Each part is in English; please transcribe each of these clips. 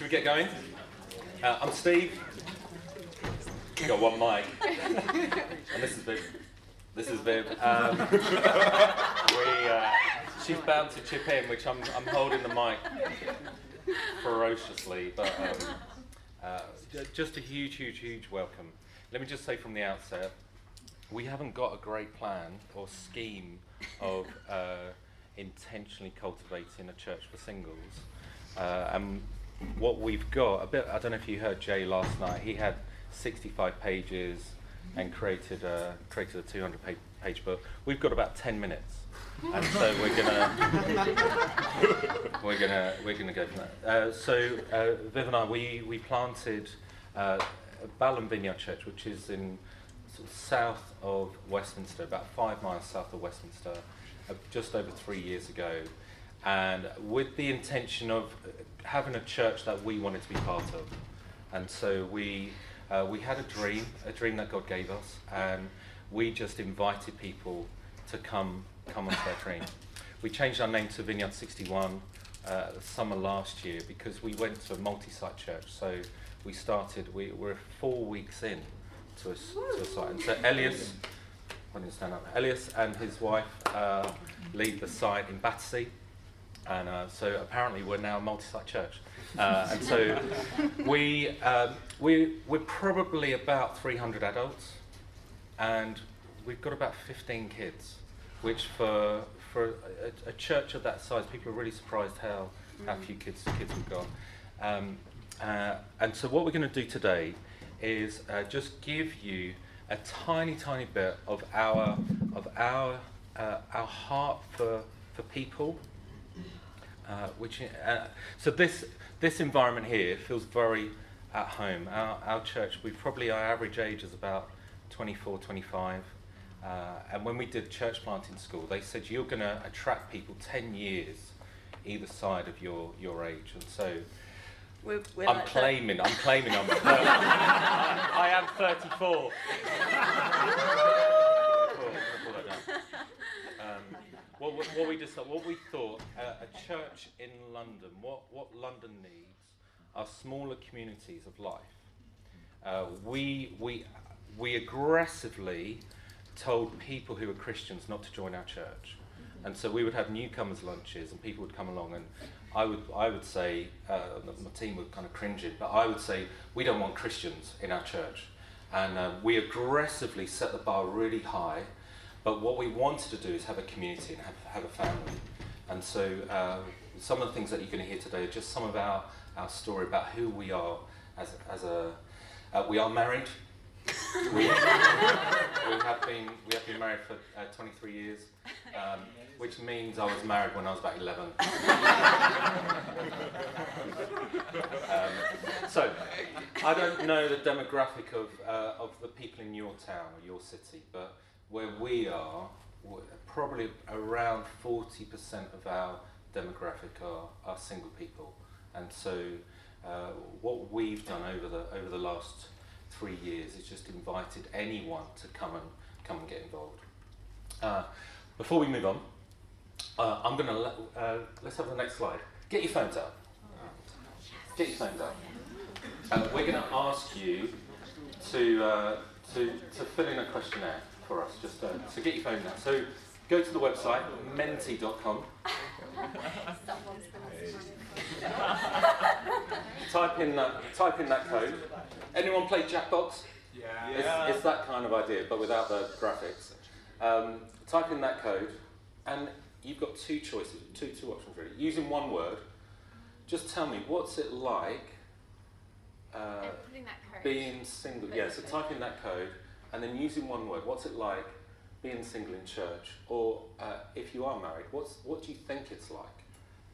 Should we get going? Uh, I'm Steve. We got one mic. and this is Viv. This is Viv. Um, we, uh, she's bound to chip in, which I'm, I'm holding the mic ferociously. But um, uh, just a huge, huge, huge welcome. Let me just say from the outset, we haven't got a great plan or scheme of uh, intentionally cultivating a church for singles. Uh, and what we've got, a bit, I don't know if you heard Jay last night, he had 65 pages and created a, created a 200 page, book. We've got about 10 minutes. And so we're gonna we're gonna we're gonna go from that. Uh, so uh, Viv and I we we planted uh, Balham Vineyard Church, which is in sort of south of Westminster, about five miles south of Westminster, uh, just over three years ago, and with the intention of having a church that we wanted to be part of. And so we, uh, we had a dream, a dream that God gave us, and we just invited people to come, come onto that dream. We changed our name to Vineyard 61 uh, summer last year because we went to a multi-site church. So we started, we, we're four weeks in to a, to a site. And so Elias, when you stand up, Elias and his wife uh, lead the site in Battersea. And uh, so apparently we're now a multi-site church. Uh, and so we, um, we, we're probably about 300 adults and we've got about 15 kids, which for, for a, a church of that size, people are really surprised how, how few kids, kids we've got. Um, uh, and so what we're going to do today is uh, just give you a tiny, tiny bit of our, of our, uh, our heart for, for people uh, which uh, so this this environment here feels very at home. Our, our church, we probably our average age is about 24, 25. Uh, and when we did church planting school, they said you're going to attract people 10 years either side of your, your age. And so We're, we're I'm like claiming, I'm claiming I'm 30. I am 34. Um, what, what, what we decided, what we thought, uh, a church in London, what, what London needs are smaller communities of life. Uh, we, we, we aggressively told people who were Christians not to join our church. And so we would have newcomers' lunches, and people would come along, and I would, I would say, uh, my team would kind of cringe it, but I would say, we don't want Christians in our church. And uh, we aggressively set the bar really high, but what we wanted to do is have a community and have, have a family. And so uh, some of the things that you're going to hear today are just some of our, our story about who we are as, as a. Uh, we are married. we, have been we have been married for uh, 23 years, um, which means I was married when I was about 11. um, so I don't know the demographic of uh, of the people in your town or your city, but where we are, probably around 40% of our demographic are, are single people, and so uh, what we've done over the over the last three years is just invited anyone to come and come and get involved. Uh, before we move on, uh, I'm going to let, uh, let's have the next slide. Get your phones out. Get your phones out. Uh, we're going to ask you to, uh, to to fill in a questionnaire for us. Just uh, so get your phone now. So go to the website menti.com. type in that type in that code. Anyone play Jackbox? Yeah. It's, it's that kind of idea, but without the graphics. Um, type in that code, and you've got two choices, two two options really. Using one word, just tell me what's it like uh, that code. being single. Yeah, so type in that code, and then using one word, what's it like being single in church, or uh, if you are married, what's what do you think it's like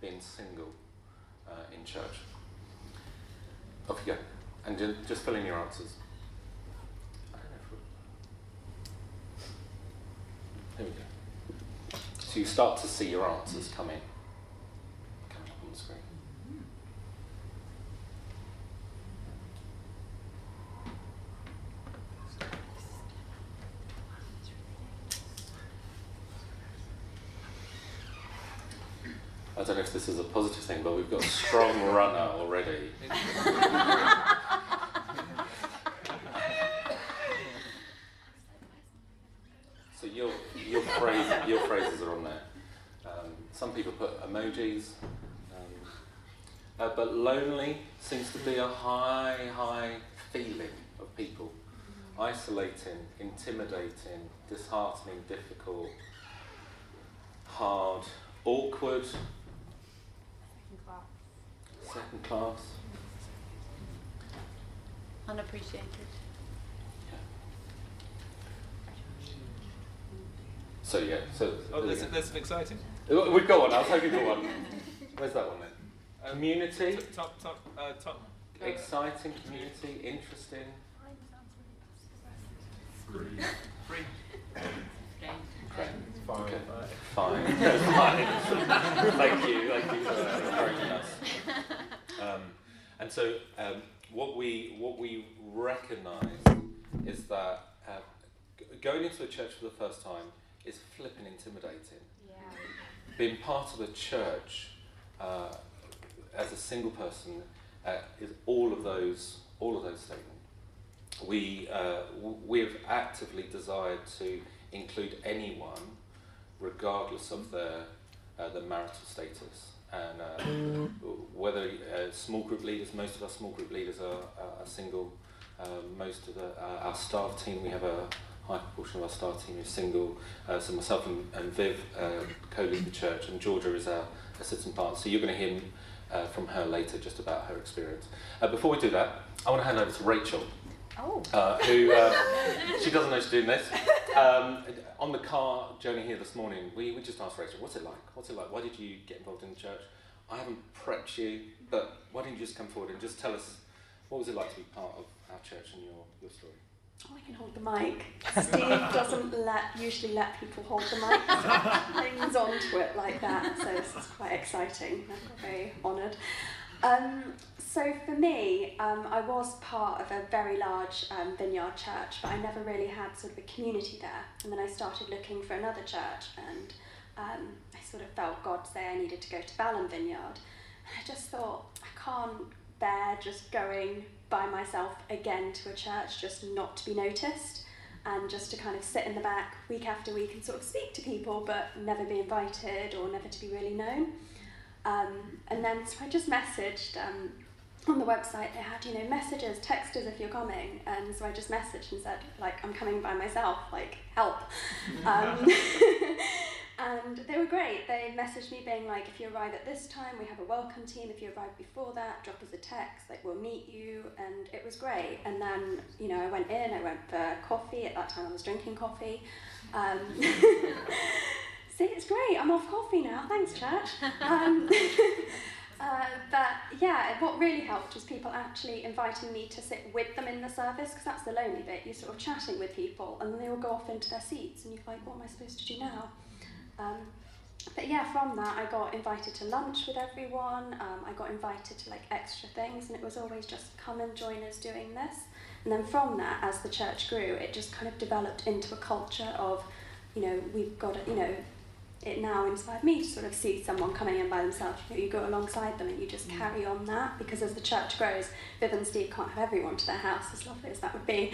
being single uh, in church? Off you go, and ju- just fill in your answers. Here we go. So you start to see your answers come in, coming up on the screen. Uh, don't know if this is a positive thing, but we've got a strong runner already. so your your phrase your phrases are on there. Um, some people put emojis, um, uh, but lonely seems to be a high high feeling of people, isolating, intimidating, disheartening, difficult, hard, awkward. Second class. Unappreciated. So yeah, so Oh, there's, there's an exciting. We've got one. I was hoping for one. Where's that one then? Um, Community, t- Top, top, uh, top. uh, exciting community, interesting. Free. Okay. Fine. Okay. Fine. Fine. Fine. thank you. Thank you for encouraging us. Um, and so, um, what we what we recognise is that uh, g- going into a church for the first time is flipping intimidating. Yeah. being part of a church uh, as a single person uh, is all of those all of those statements. We uh, w- we have actively desired to include anyone, regardless of their uh, their marital status, and uh, whether uh, small group leaders. Most of our small group leaders are, are, are single. Uh, most of the, uh, our staff team, we have a high proportion of our staff team is single. Uh, so myself and, and Viv uh, co-lead the church, and Georgia is our assistant partner. So you're going to hear from her later just about her experience. Before we do that, I want to hand over to Rachel, Oh. uh, who uh, she doesn't know she's doing this. Um, on the car journey here this morning, we, we just asked Rachel, "What's it like? What's it like? Why did you get involved in the church?" I haven't prepped you, but why don't you just come forward and just tell us what was it like to be part of our church and your, your story? Oh, I can hold the mic. Steve doesn't let usually let people hold the mic. He hangs onto it like that, so this is quite exciting. I'm very honoured. Um, so for me, um, I was part of a very large um, vineyard church, but I never really had sort of a community there. And then I started looking for another church, and um, I sort of felt God say I needed to go to Balham Vineyard. And I just thought I can't bear just going by myself again to a church, just not to be noticed, and just to kind of sit in the back week after week and sort of speak to people, but never be invited or never to be really known. Um, and then so I just messaged um, on the website. They had you know messages, text us if you're coming, and so I just messaged and said like I'm coming by myself, like help. Um, and they were great. They messaged me being like, if you arrive at this time, we have a welcome team. If you arrive before that, drop us a text. Like we'll meet you, and it was great. And then you know I went in. I went for coffee. At that time, I was drinking coffee. Um, See, it's great. I'm off coffee now. Thanks, church. Um, uh, but yeah, what really helped was people actually inviting me to sit with them in the service because that's the lonely bit. You're sort of chatting with people, and then they will go off into their seats, and you're like, what am I supposed to do now? Um, but yeah, from that, I got invited to lunch with everyone. Um, I got invited to like extra things, and it was always just come and join us doing this. And then from that, as the church grew, it just kind of developed into a culture of, you know, we've got to, you know, it now inspired me to sort of see someone coming in by themselves. You know, you go alongside them and you just carry on that because as the church grows, Viv and Steve can't have everyone to their house, as lovely as that would be.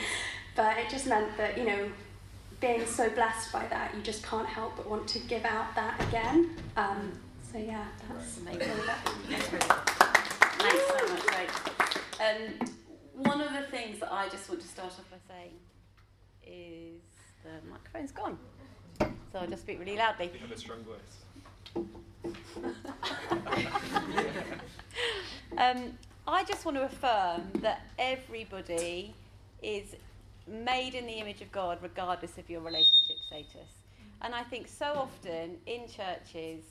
But it just meant that, you know, being so blessed by that, you just can't help but want to give out that again. Um, so yeah, that's Amazing. amazing. Thanks so much, Rach. Um, one of the things that I just want to start off by saying is the microphone's gone. So I'll just speak really loudly. You have a strong voice. Um, I just want to affirm that everybody is made in the image of God, regardless of your relationship status. And I think so often in churches,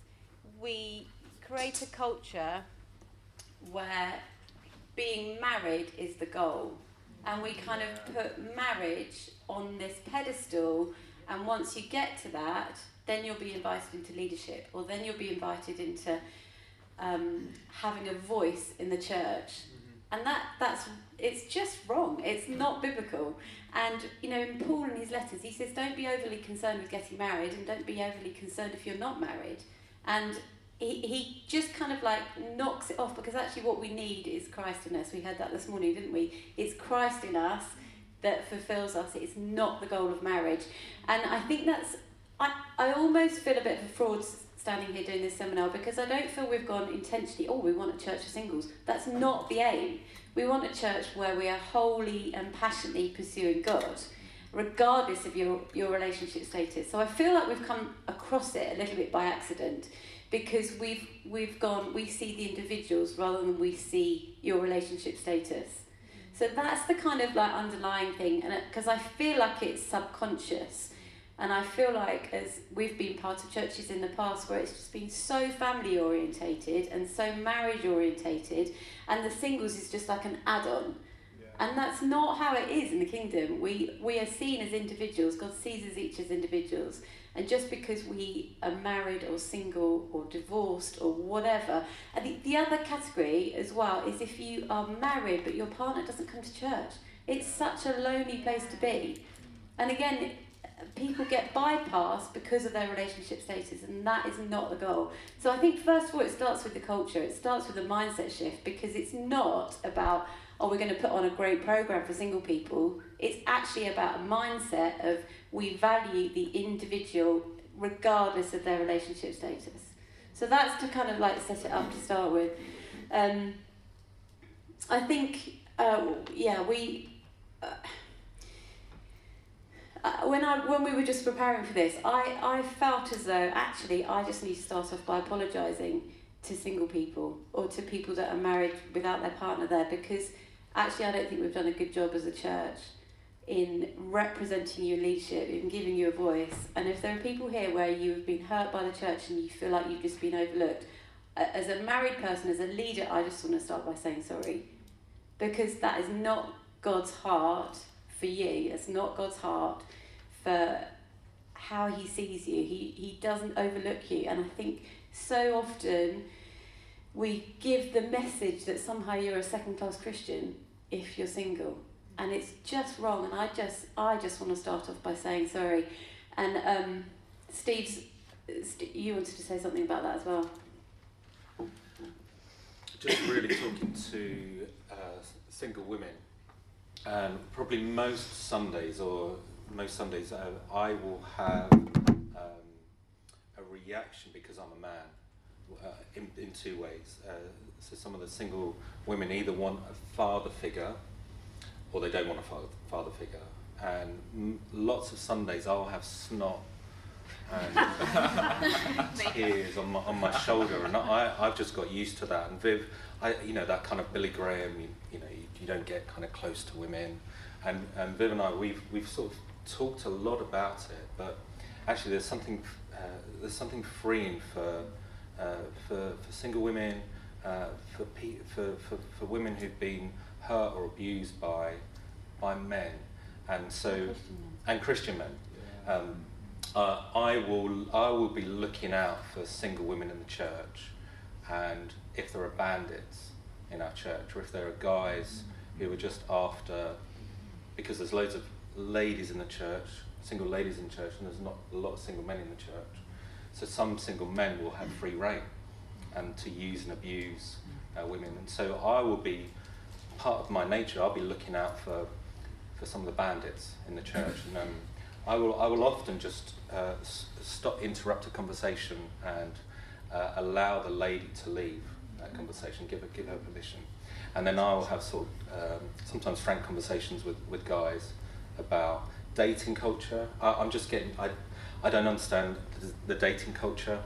we create a culture where being married is the goal. And we kind of put marriage on this pedestal, and once you get to that, then you'll be invited into leadership, or then you'll be invited into um, having a voice in the church. And that, that's it's just wrong. It's not biblical. And you know, in Paul in his letters, he says, "Don't be overly concerned with getting married, and don't be overly concerned if you're not married." And he, he just kind of like knocks it off because actually what we need is Christ in us. We heard that this morning, didn't we? It's Christ in us that fulfills us. It's not the goal of marriage. And I think that's, I, I almost feel a bit of a fraud standing here doing this seminar because I don't feel we've gone intentionally, oh, we want a church of singles. That's not the aim. We want a church where we are wholly and passionately pursuing God, regardless of your, your relationship status. So I feel like we've come across it a little bit by accident because we've we've gone we see the individuals rather than we see your relationship status so that's the kind of like underlying thing and because i feel like it's subconscious. And i feel like as we've been part of churches in the past where it's just been so family orientated and so marriage orientated and the singles is just like an add-on. And that's not how it is in the kingdom. We we are seen as individuals. God sees us each as individuals and just because we are married or single or divorced or whatever, and the, the other category as well is if you are married but your partner doesn't come to church. It's such a lonely place to be. And again, people get bypassed because of their relationship status, and that is not the goal. So I think, first of all, it starts with the culture, it starts with the mindset shift because it's not about, oh, we're going to put on a great program for single people. It's actually about a mindset of we value the individual regardless of their relationship status. So that's to kind of like set it up to start with. Um, I think, uh, yeah, we. Uh, uh, when I when we were just preparing for this, I, I felt as though actually I just need to start off by apologising to single people or to people that are married without their partner there because actually I don't think we've done a good job as a church in representing your leadership, in giving you a voice. And if there are people here where you have been hurt by the church and you feel like you've just been overlooked, as a married person, as a leader, I just want to start by saying sorry. Because that is not God's heart for you. It's not God's heart for how He sees you. He, he doesn't overlook you. And I think so often we give the message that somehow you're a second class Christian if you're single and it's just wrong. And I just, I just want to start off by saying sorry. And um, Steve's, St- you wanted to say something about that as well. Just really talking to uh, single women, and probably most Sundays or most Sundays, uh, I will have um, a reaction because I'm a man. Uh, in, in two ways. Uh, so some of the single women either want a father figure or they don't want a father, father figure. And m- lots of Sundays I'll have snot and tears on my, on my shoulder, and I, I've just got used to that. And Viv, I, you know, that kind of Billy Graham, you, you know, you, don't get kind of close to women. And, and Viv and I, we've, we've sort of talked a lot about it, but actually there's something, uh, there's something freeing for, uh, for, for single women, uh, for, pe- for, for, for women who've been hurt or abused by by men, and so Christian and Christian men. Um, uh, I will I will be looking out for single women in the church, and if there are bandits in our church, or if there are guys who are just after, because there's loads of ladies in the church, single ladies in church, and there's not a lot of single men in the church. So some single men will have free reign and to use and abuse uh, women. And so I will be part of my nature, I'll be looking out for, for some of the bandits in the church. And um, I, will, I will often just uh, stop, interrupt a conversation and uh, allow the lady to leave that conversation, give her, give her permission. And then I will have sort of um, sometimes frank conversations with, with guys about dating culture. I, I'm just getting, I, I don't understand the, the dating culture.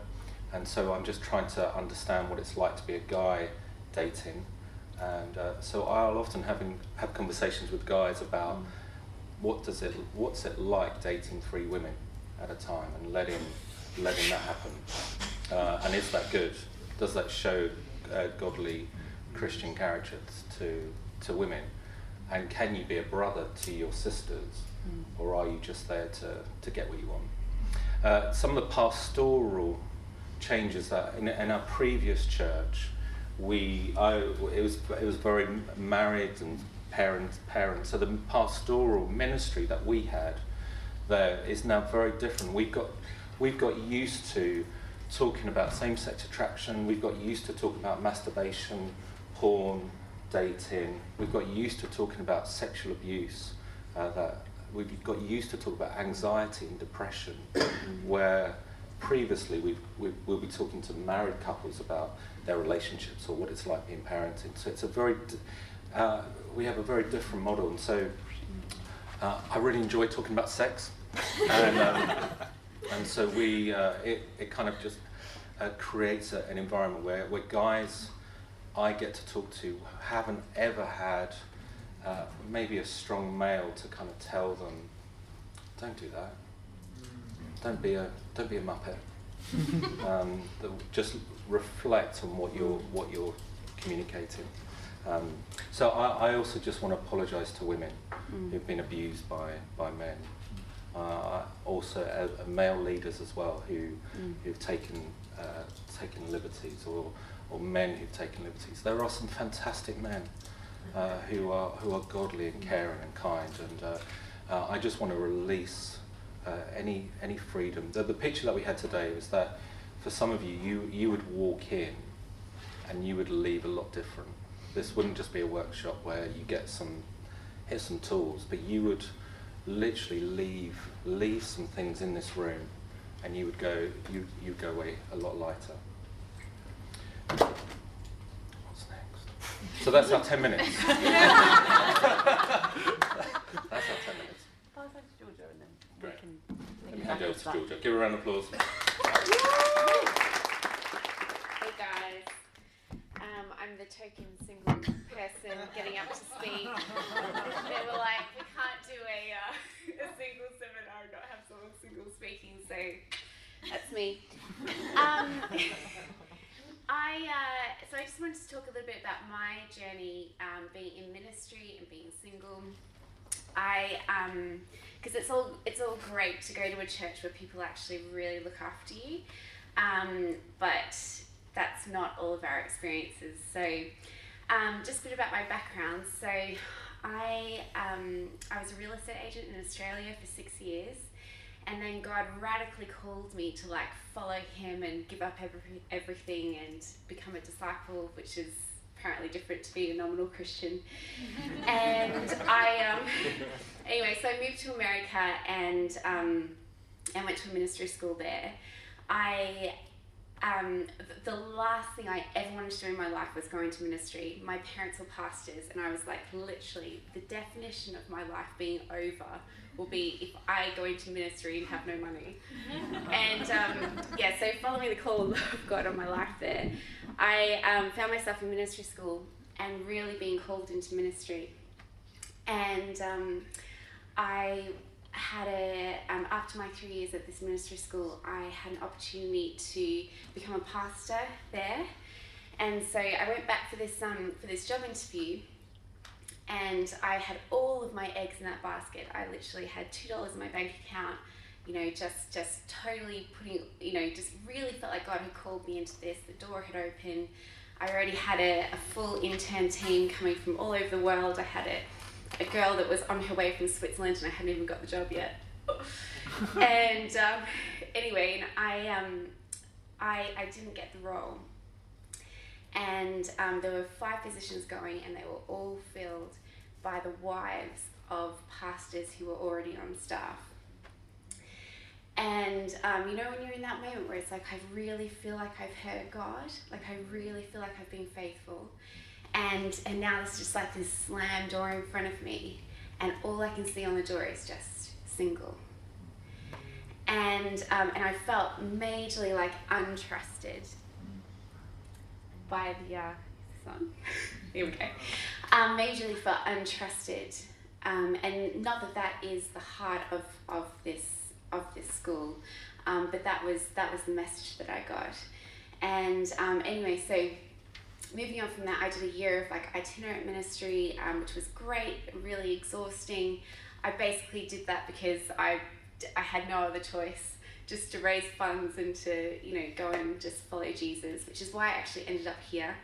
And so I'm just trying to understand what it's like to be a guy dating and uh, so I'll often having have conversations with guys about mm. what does it what's it like dating three women at a time and letting letting that happen, uh, and is that good? Does that show uh, godly Christian character to to women? And can you be a brother to your sisters, mm. or are you just there to, to get what you want? Uh, some of the pastoral changes that in, in our previous church, we I it was it was very married and parents parents so the pastoral ministry that we had there is now very different we've got we've got used to talking about same-sex attraction. We've got used to talking about masturbation, porn, dating. We've got used to talking about sexual abuse. Uh, that we've got used to talking about anxiety and depression, where previously we've, we will be talking to married couples about their relationships or what it's like being parenting. So it's a very, uh, we have a very different model. And so uh, I really enjoy talking about sex. and, um, and so we, uh, it, it kind of just uh, creates a, an environment where, where guys I get to talk to haven't ever had uh, maybe a strong male to kind of tell them, don't do that. Don't be a don't be a muppet. um, just reflect on what you're what you're communicating. Um, so I, I, also just want to apologise to women mm. who've been abused by by men. Uh, also, uh, male leaders as well who mm. who've taken uh, taken liberties or or men who've taken liberties. There are some fantastic men uh, who are who are godly and caring and kind, and uh, uh, I just want to release uh, any any freedom. The, the picture that we had today was that for some of you, you you would walk in and you would leave a lot different. This wouldn't just be a workshop where you get some here's some tools, but you would literally leave leave some things in this room, and you would go you you go away a lot lighter. What's next? So that's our 10 minutes. that's our 10 minutes. Pass over to Georgia and then we Great. can. Let me hand over to Georgia. Give her a round of applause. Hey guys, um, I'm the token single person getting up to speak. they were like, we can't do a, uh, a single seminar and not have someone single speaking, so that's me. Um, I uh, so I just wanted to talk a little bit about my journey um, being in ministry and being single. I because um, it's all it's all great to go to a church where people actually really look after you, um, but that's not all of our experiences. So um, just a bit about my background. So I um, I was a real estate agent in Australia for six years and then God radically called me to like follow Him and give up every, everything and become a disciple, which is apparently different to being a nominal Christian. and I, um, anyway, so I moved to America and um, and went to a ministry school there. I um, the last thing I ever wanted to do in my life was going to ministry. My parents were pastors, and I was like, literally, the definition of my life being over will be if I go into ministry and have no money. and um, yeah, so following the call of God on my life there, I um, found myself in ministry school and really being called into ministry. And um, I had a um, after my three years at this ministry school, I had an opportunity to become a pastor there, and so I went back for this um, for this job interview, and I had all of my eggs in that basket. I literally had two dollars in my bank account, you know, just just totally putting, you know, just really felt like God had called me into this. The door had opened. I already had a, a full intern team coming from all over the world. I had a a girl that was on her way from Switzerland and I hadn't even got the job yet. and um, anyway, I, um, I, I didn't get the role. And um, there were five positions going, and they were all filled by the wives of pastors who were already on staff. And um, you know, when you're in that moment where it's like, I really feel like I've heard God, like I really feel like I've been faithful, and and now there's just like this slam door in front of me and all i can see on the door is just single. And um, and i felt majorly like untrusted by the uh, sun. Here we go. Um, majorly felt untrusted. Um, and not that that is the heart of, of this of this school um, but that was that was the message that i got. And um, anyway so moving on from that, I did a year of like itinerant ministry, um, which was great, really exhausting. I basically did that because I, I had no other choice just to raise funds and to you know go and just follow Jesus, which is why I actually ended up here.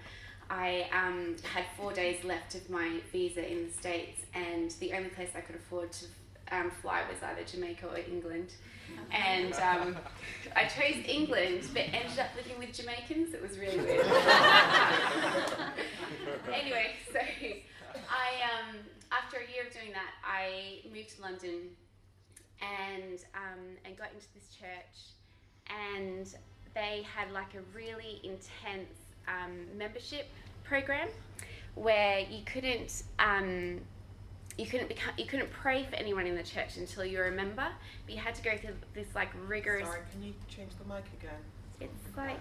I um, had four days left of my visa in the States, and the only place I could afford to um, fly was either Jamaica or England. And um, I chose England, but ended up living with Jamaicans. It was really weird. anyway, so I, um, after a year of doing that, I moved to London and um, and got into this church, and they had like a really intense um, membership program where you couldn't um, you couldn't become you couldn't pray for anyone in the church until you were a member, but you had to go through this like rigorous. Sorry, can you change the mic again? It's like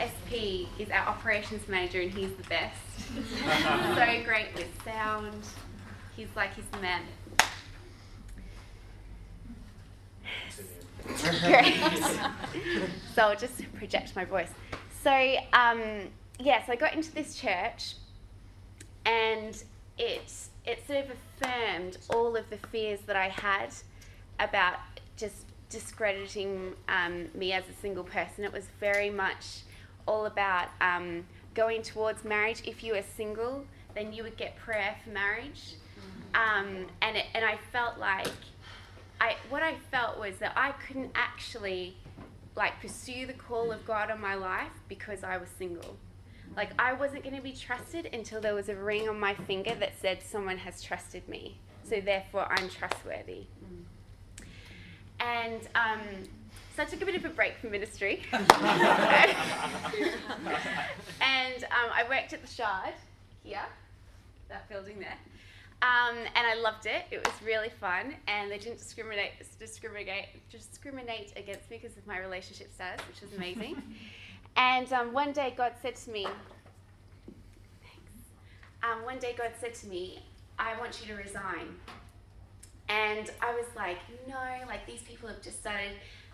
SP is our operations manager and he's the best. so great with sound. He's like he's the man. Great. so I'll just project my voice. So um, yes, I got into this church, and it it sort of affirmed all of the fears that I had about just discrediting um, me as a single person. It was very much all about um, going towards marriage. If you were single, then you would get prayer for marriage, um, and it, and I felt like I what I felt was that I couldn't actually like pursue the call of God on my life because I was single. Like I wasn't going to be trusted until there was a ring on my finger that said someone has trusted me. So therefore I'm trustworthy. And um, so I took a bit of a break from ministry. and um, I worked at the Shard here, that building there. Um, and I loved it. It was really fun, and they didn't discriminate discriminate discriminate against me because of my relationship status, which was amazing. and um, one day God said to me, um, one day God said to me, I want you to resign. And I was like, no, like these people have just started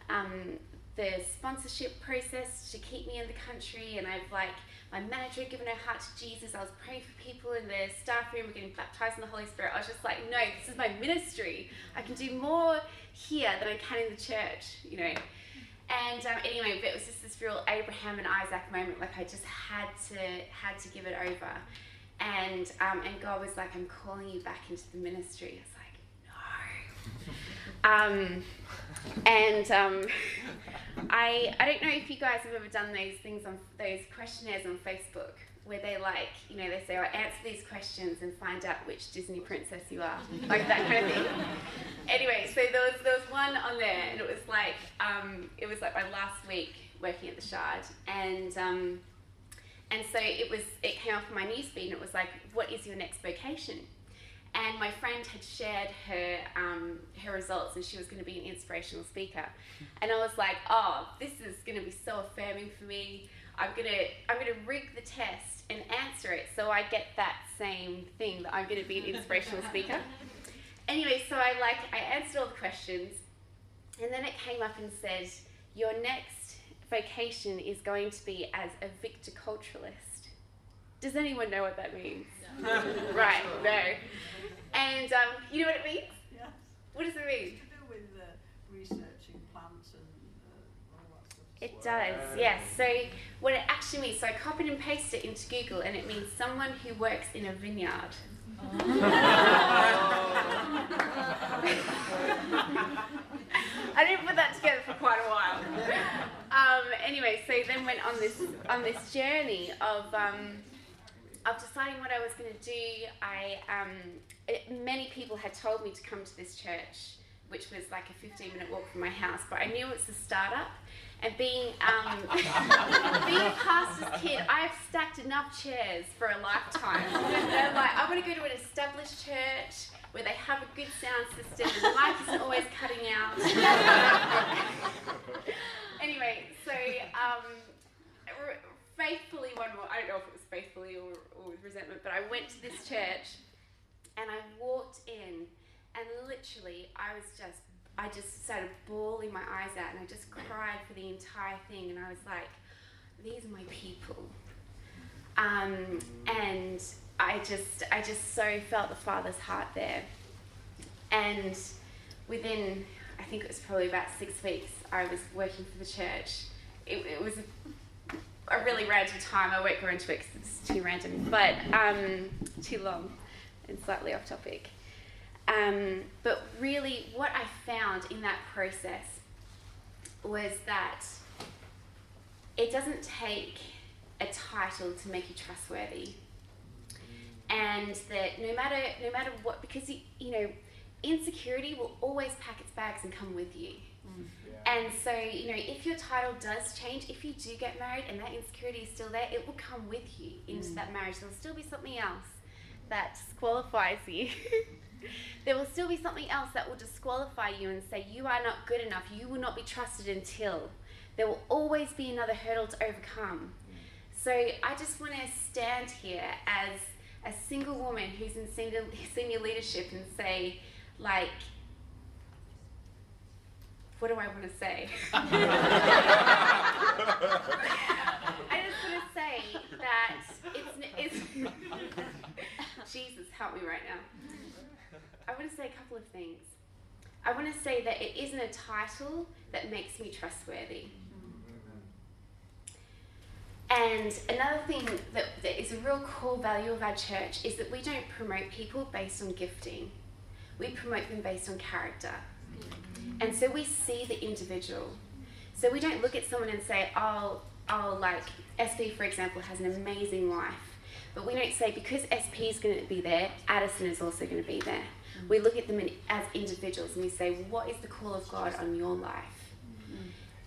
um, the sponsorship process to keep me in the country, and I've like my manager had given her heart to Jesus. I was praying for people in the staff room, we're getting baptized in the Holy Spirit. I was just like, no, this is my ministry. I can do more here than I can in the church, you know. And um, anyway, but it was just this real Abraham and Isaac moment. Like I just had to had to give it over, and um, and God was like, I'm calling you back into the ministry. I was like, no. Um, and um, I I don't know if you guys have ever done those things on those questionnaires on Facebook where they like you know they say oh, answer these questions and find out which Disney princess you are like that kind of thing. anyway, so there was there was one on there and it was like um, it was like my last week working at the Shard and. Um, and so it was. It came up on my newsfeed, and it was like, "What is your next vocation?" And my friend had shared her um, her results and she was going to be an inspirational speaker. And i was like oh this is going to be so affirming for me. I'm going to i'm going to rig the test and answer it so i get that same thing that i'm going to be an inspirational speaker. Anyway so i like i answered all the questions and then it came up and said your next vocation is going to be as a viticulturalist does anyone know what that means right, no. And um, you know what it means? Yes. What does it mean? To do with uh, researching plants and uh, all that stuff. as It well. does, yes. So what it actually means, so I copied and pasted it into Google, and it means someone who works in a vineyard. I didn't put that together for quite a while. Um, anyway, so then went on this on this journey of um, of deciding what I was going to do. I um, it, many people had told me to come to this church, which was like a 15 minute walk from my house, but I knew it was a startup. And being um, being a pastor's kid, I've stacked enough chairs for a lifetime. Like, I want to go to an established church where they have a good sound system and the mic isn't always cutting out. anyway, so um, faithfully one more. I don't know if it was faithfully or, or with resentment, but I went to this church and I walked in, and literally I was just I just started bawling my eyes out, and I just cried for the entire thing, and I was like, these are my people. Um, and I just, I just so felt the Father's heart there. And within, I think it was probably about six weeks, I was working for the church. It, it was a, really random time. I won't go into it because it's too random, but um, too long and slightly off topic. Um, but really, what I found in that process was that it doesn't take a title to make you trustworthy, and that no matter no matter what, because you, you know, insecurity will always pack its bags and come with you. And so, you know, if your title does change, if you do get married and that insecurity is still there, it will come with you into mm. that marriage. There'll still be something else that disqualifies you. there will still be something else that will disqualify you and say, you are not good enough. You will not be trusted until. There will always be another hurdle to overcome. Mm. So I just want to stand here as a single woman who's in senior, senior leadership and say, like, what do I want to say? I just want to say that it's, it's Jesus, help me right now. I want to say a couple of things. I want to say that it isn't a title that makes me trustworthy. And another thing that, that is a real core value of our church is that we don't promote people based on gifting. We promote them based on character. And so we see the individual. So we don't look at someone and say, oh, oh, like SP, for example, has an amazing life. But we don't say, because SP is going to be there, Addison is also going to be there. We look at them in, as individuals and we say, what is the call of God on your life?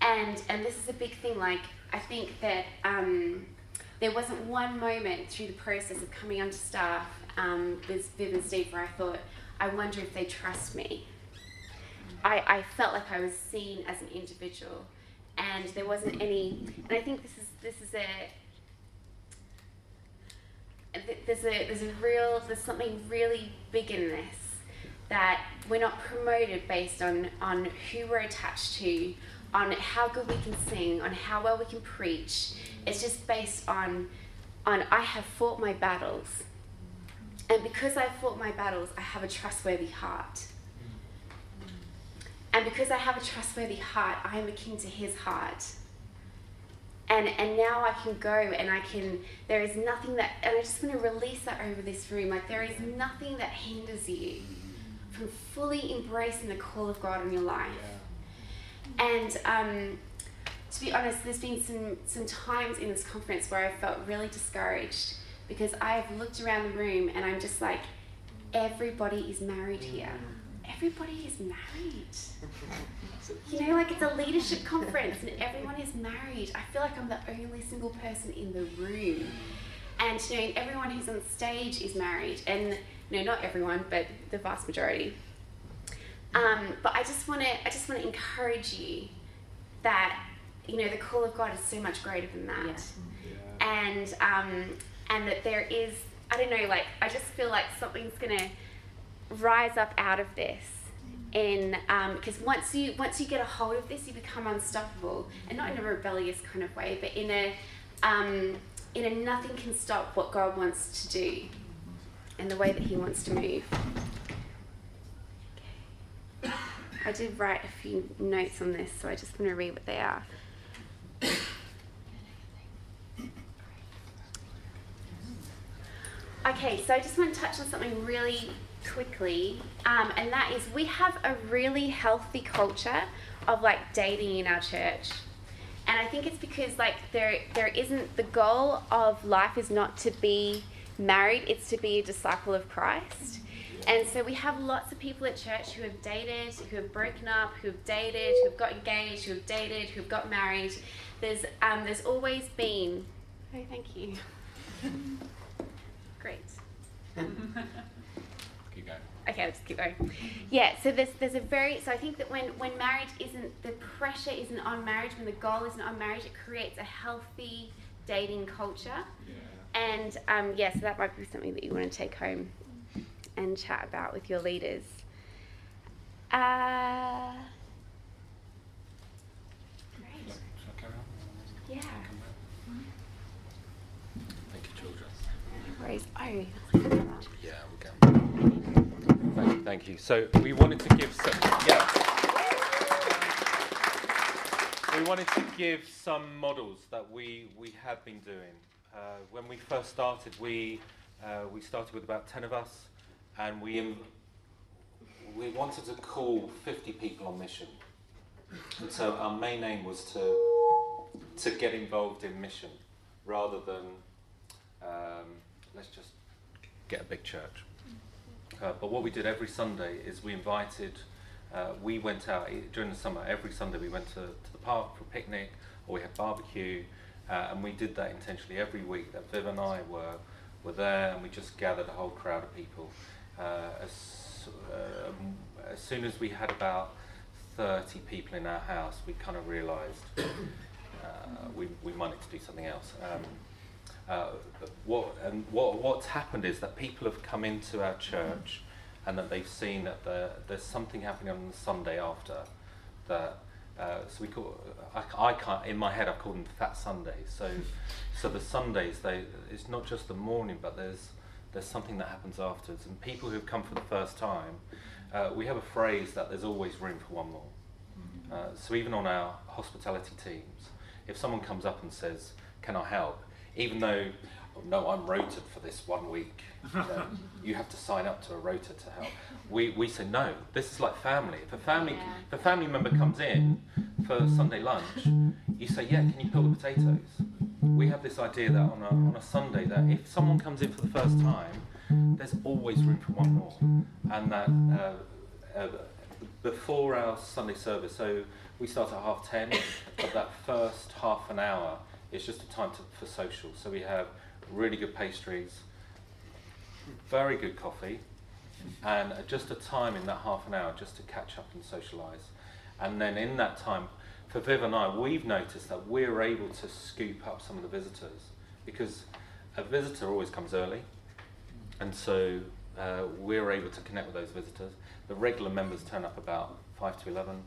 And, and this is a big thing. Like, I think that um, there wasn't one moment through the process of coming onto staff um, with Viv and Steve where I thought, I wonder if they trust me. I, I felt like I was seen as an individual, and there wasn't any. And I think this is this is a there's a there's a real there's something really big in this that we're not promoted based on on who we're attached to, on how good we can sing, on how well we can preach. It's just based on on I have fought my battles. And because I've fought my battles, I have a trustworthy heart. And because I have a trustworthy heart, I am akin to his heart. And, and now I can go and I can, there is nothing that, and I just want to release that over this room. Like, there is nothing that hinders you from fully embracing the call of God on your life. And um, to be honest, there's been some, some times in this conference where I felt really discouraged because I have looked around the room and I'm just like, everybody is married here everybody is married. You know, like it's a leadership conference and everyone is married. I feel like I'm the only single person in the room. And you know, everyone who's on stage is married. And no, not everyone, but the vast majority. Um, but I just want to, I just want to encourage you that you know the call of God is so much greater than that, yeah. and um, and that there is, I don't know, like I just feel like something's gonna rise up out of this. And because um, once you once you get a hold of this you become unstoppable. And not in a rebellious kind of way but in a um, in a nothing can stop what god wants to do and the way that he wants to move. Okay. i did write a few notes on this so i just want to read what they are. Okay so i just want to touch on something really quickly, um, and that is we have a really healthy culture of like dating in our church. And I think it's because like there there isn't the goal of life is not to be married, it's to be a disciple of Christ. And so we have lots of people at church who have dated, who have broken up, who have dated, who have got engaged, who have dated, who have got married. There's um, there's always been. Oh, thank you. Great. Okay, let's keep going. Yeah, so there's there's a very so I think that when when marriage isn't the pressure isn't on marriage, when the goal isn't on marriage, it creates a healthy dating culture. Yeah. And um, yeah, so that might be something that you want to take home and chat about with your leaders. Uh, great. Yeah. Thank you, children. No worries. Oh, yeah, we can. Thank you. So we wanted to give some, yeah. We wanted to give some models that we, we have been doing. Uh, when we first started, we, uh, we started with about 10 of us, and we, we wanted to call 50 people on mission. And so our main aim was to, to get involved in mission rather than um, let's just get a big church. Uh, but what we did every Sunday is we invited, uh, we went out during the summer, every Sunday we went to, to the park for a picnic or we had barbecue. Uh, and we did that intentionally every week that Viv and I were, were there and we just gathered a whole crowd of people. Uh, as, uh, as soon as we had about 30 people in our house, we kind of realised we, we might need to do something else. Um, uh, what, and what, what's happened is that people have come into our church and that they've seen that there, there's something happening on the Sunday after that. Uh, so we call I, I can't in my head I call them Fat Sundays. So so the Sundays they it's not just the morning, but there's there's something that happens afterwards. And people who've come for the first time, uh, we have a phrase that there's always room for one more. Uh, so even on our hospitality teams, if someone comes up and says, "Can I help?" Even though oh, no, I'm rotated for this one week. You, know, you have to sign up to a rota to help. We, we say no. This is like family. If a family Yeah. if a family member comes in for Sunday lunch, you say, yeah, can you peel the potatoes? We have this idea that on a, on a Sunday that if someone comes in for the first time, there's always room for one more, and that uh, uh, before our Sunday service, so we start at half ten, but that first half an hour is just a time to, for social. So we have really good pastries, very good coffee, and just a time in that half an hour just to catch up and socialise. And then in that time, for Viv and I, we've noticed that we're able to scoop up some of the visitors because a visitor always comes early, and so uh, we're able to connect with those visitors. The regular members turn up about five to eleven.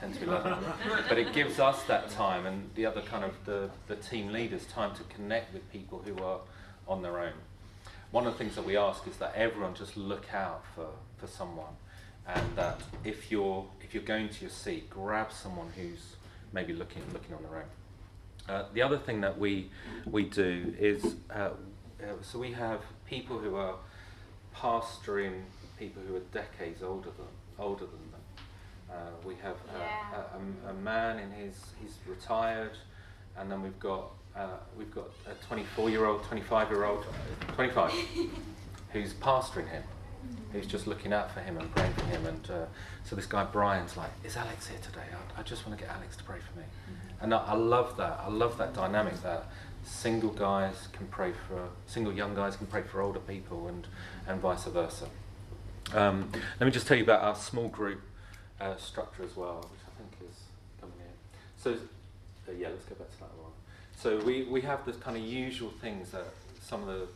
10 to 11 but it gives us that time and the other kind of the, the team leaders time to connect with people who are on their own. One of the things that we ask is that everyone just look out for, for someone and that if you're if you're going to your seat grab someone who's maybe looking looking on their own. Uh, the other thing that we we do is uh, uh, so we have people who are pastoring people who are decades older than older than uh, we have Yeah. a, a, a man in his he's retired and then we've got uh, we've got a 24 year old 25 year old 25 who's pastoring him who's just looking out for him and praying for him and uh, so this guy Brian's like is Alex here today? I, I just want to get Alex to pray for me. And I, I love that I love that dynamic that single guys can pray for single young guys can pray for older people and and vice versa. Um, let me just tell you about our small group uh, structure as well, which I think is coming in. So, uh, yeah, let's go back to that one. So we, we have the kind of usual things that some of the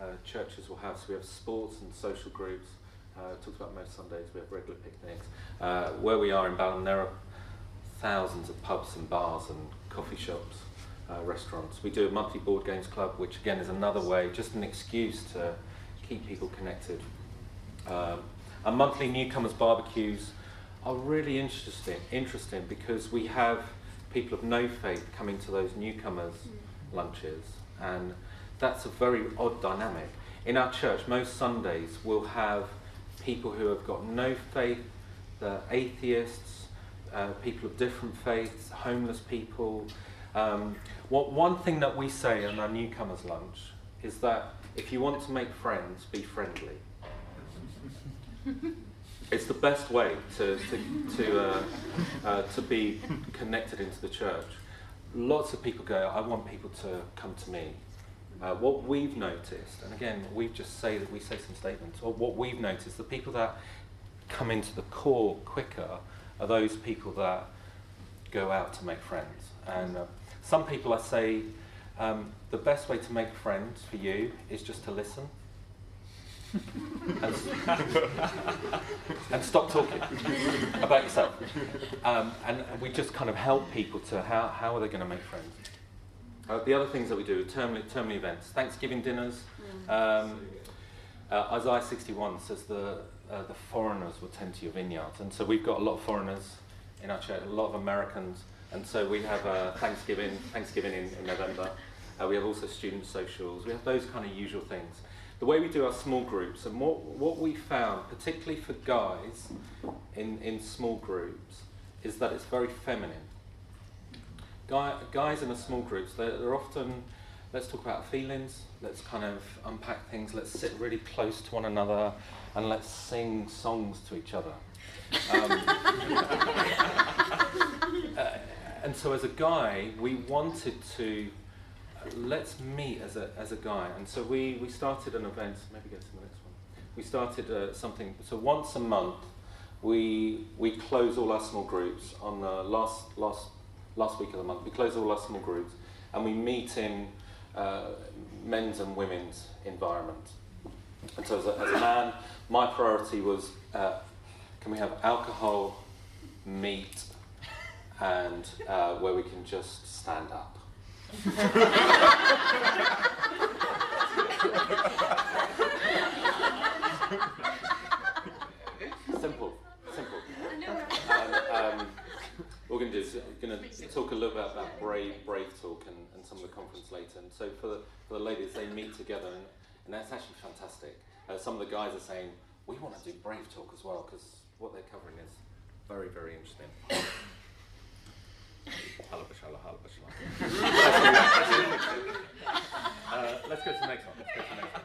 uh, churches will have. So we have sports and social groups. Uh, talked about most Sundays. We have regular picnics. Uh, where we are in Balham, there are thousands of pubs and bars and coffee shops, uh, restaurants. We do a monthly board games club, which again is another way, just an excuse to keep people connected. Um, our monthly newcomers barbecues are really interesting, interesting because we have people of no faith coming to those newcomers lunches, and that's a very odd dynamic. In our church, most Sundays we'll have people who have got no faith, the atheists, uh, people of different faiths, homeless people. Um, what one thing that we say on our newcomers lunch is that if you want to make friends, be friendly. It's the best way to, to, to, uh, uh, to be connected into the church. Lots of people go, I want people to come to me. Uh, what we've noticed, and again, we just say that we say some statements, or what we've noticed, the people that come into the core quicker are those people that go out to make friends. And uh, some people I say, um, the best way to make friends for you is just to listen. And, and stop talking about yourself. Um, and we just kind of help people to how, how are they going to make friends. Uh, the other things that we do are term, term events, Thanksgiving dinners. Um, uh, Isaiah 61 says the, uh, the foreigners will tend to your vineyards. And so we've got a lot of foreigners in our church, a lot of Americans. And so we have uh, Thanksgiving, Thanksgiving in, in November. Uh, we have also student socials. We have those kind of usual things. The way we do our small groups, and what, what we found, particularly for guys in, in small groups, is that it's very feminine. Guy, guys in a small groups, they're, they're often, let's talk about feelings, let's kind of unpack things, let's sit really close to one another, and let's sing songs to each other. Um, uh, and so, as a guy, we wanted to let's meet as a, as a guy. And so we, we started an event, maybe go to the next one. We started uh, something, so once a month, we, we close all our small groups on the last, last, last week of the month. We close all our small groups and we meet in uh, men's and women's environment. And so, as a, as a man, my priority was uh, can we have alcohol, meat, and uh, where we can just stand up? Simple, simple. And, um, we're going to do is we're going to talk a little bit about Brave, Brave Talk and, and some of the conference later. And so for the, for the ladies, they meet together, and, and that's actually fantastic. Uh, some of the guys are saying, we want to do Brave Talk as well, because what they're covering is very, very interesting. Halabashala, halabashala. uh, let's go to the next one. Let's go to the next one.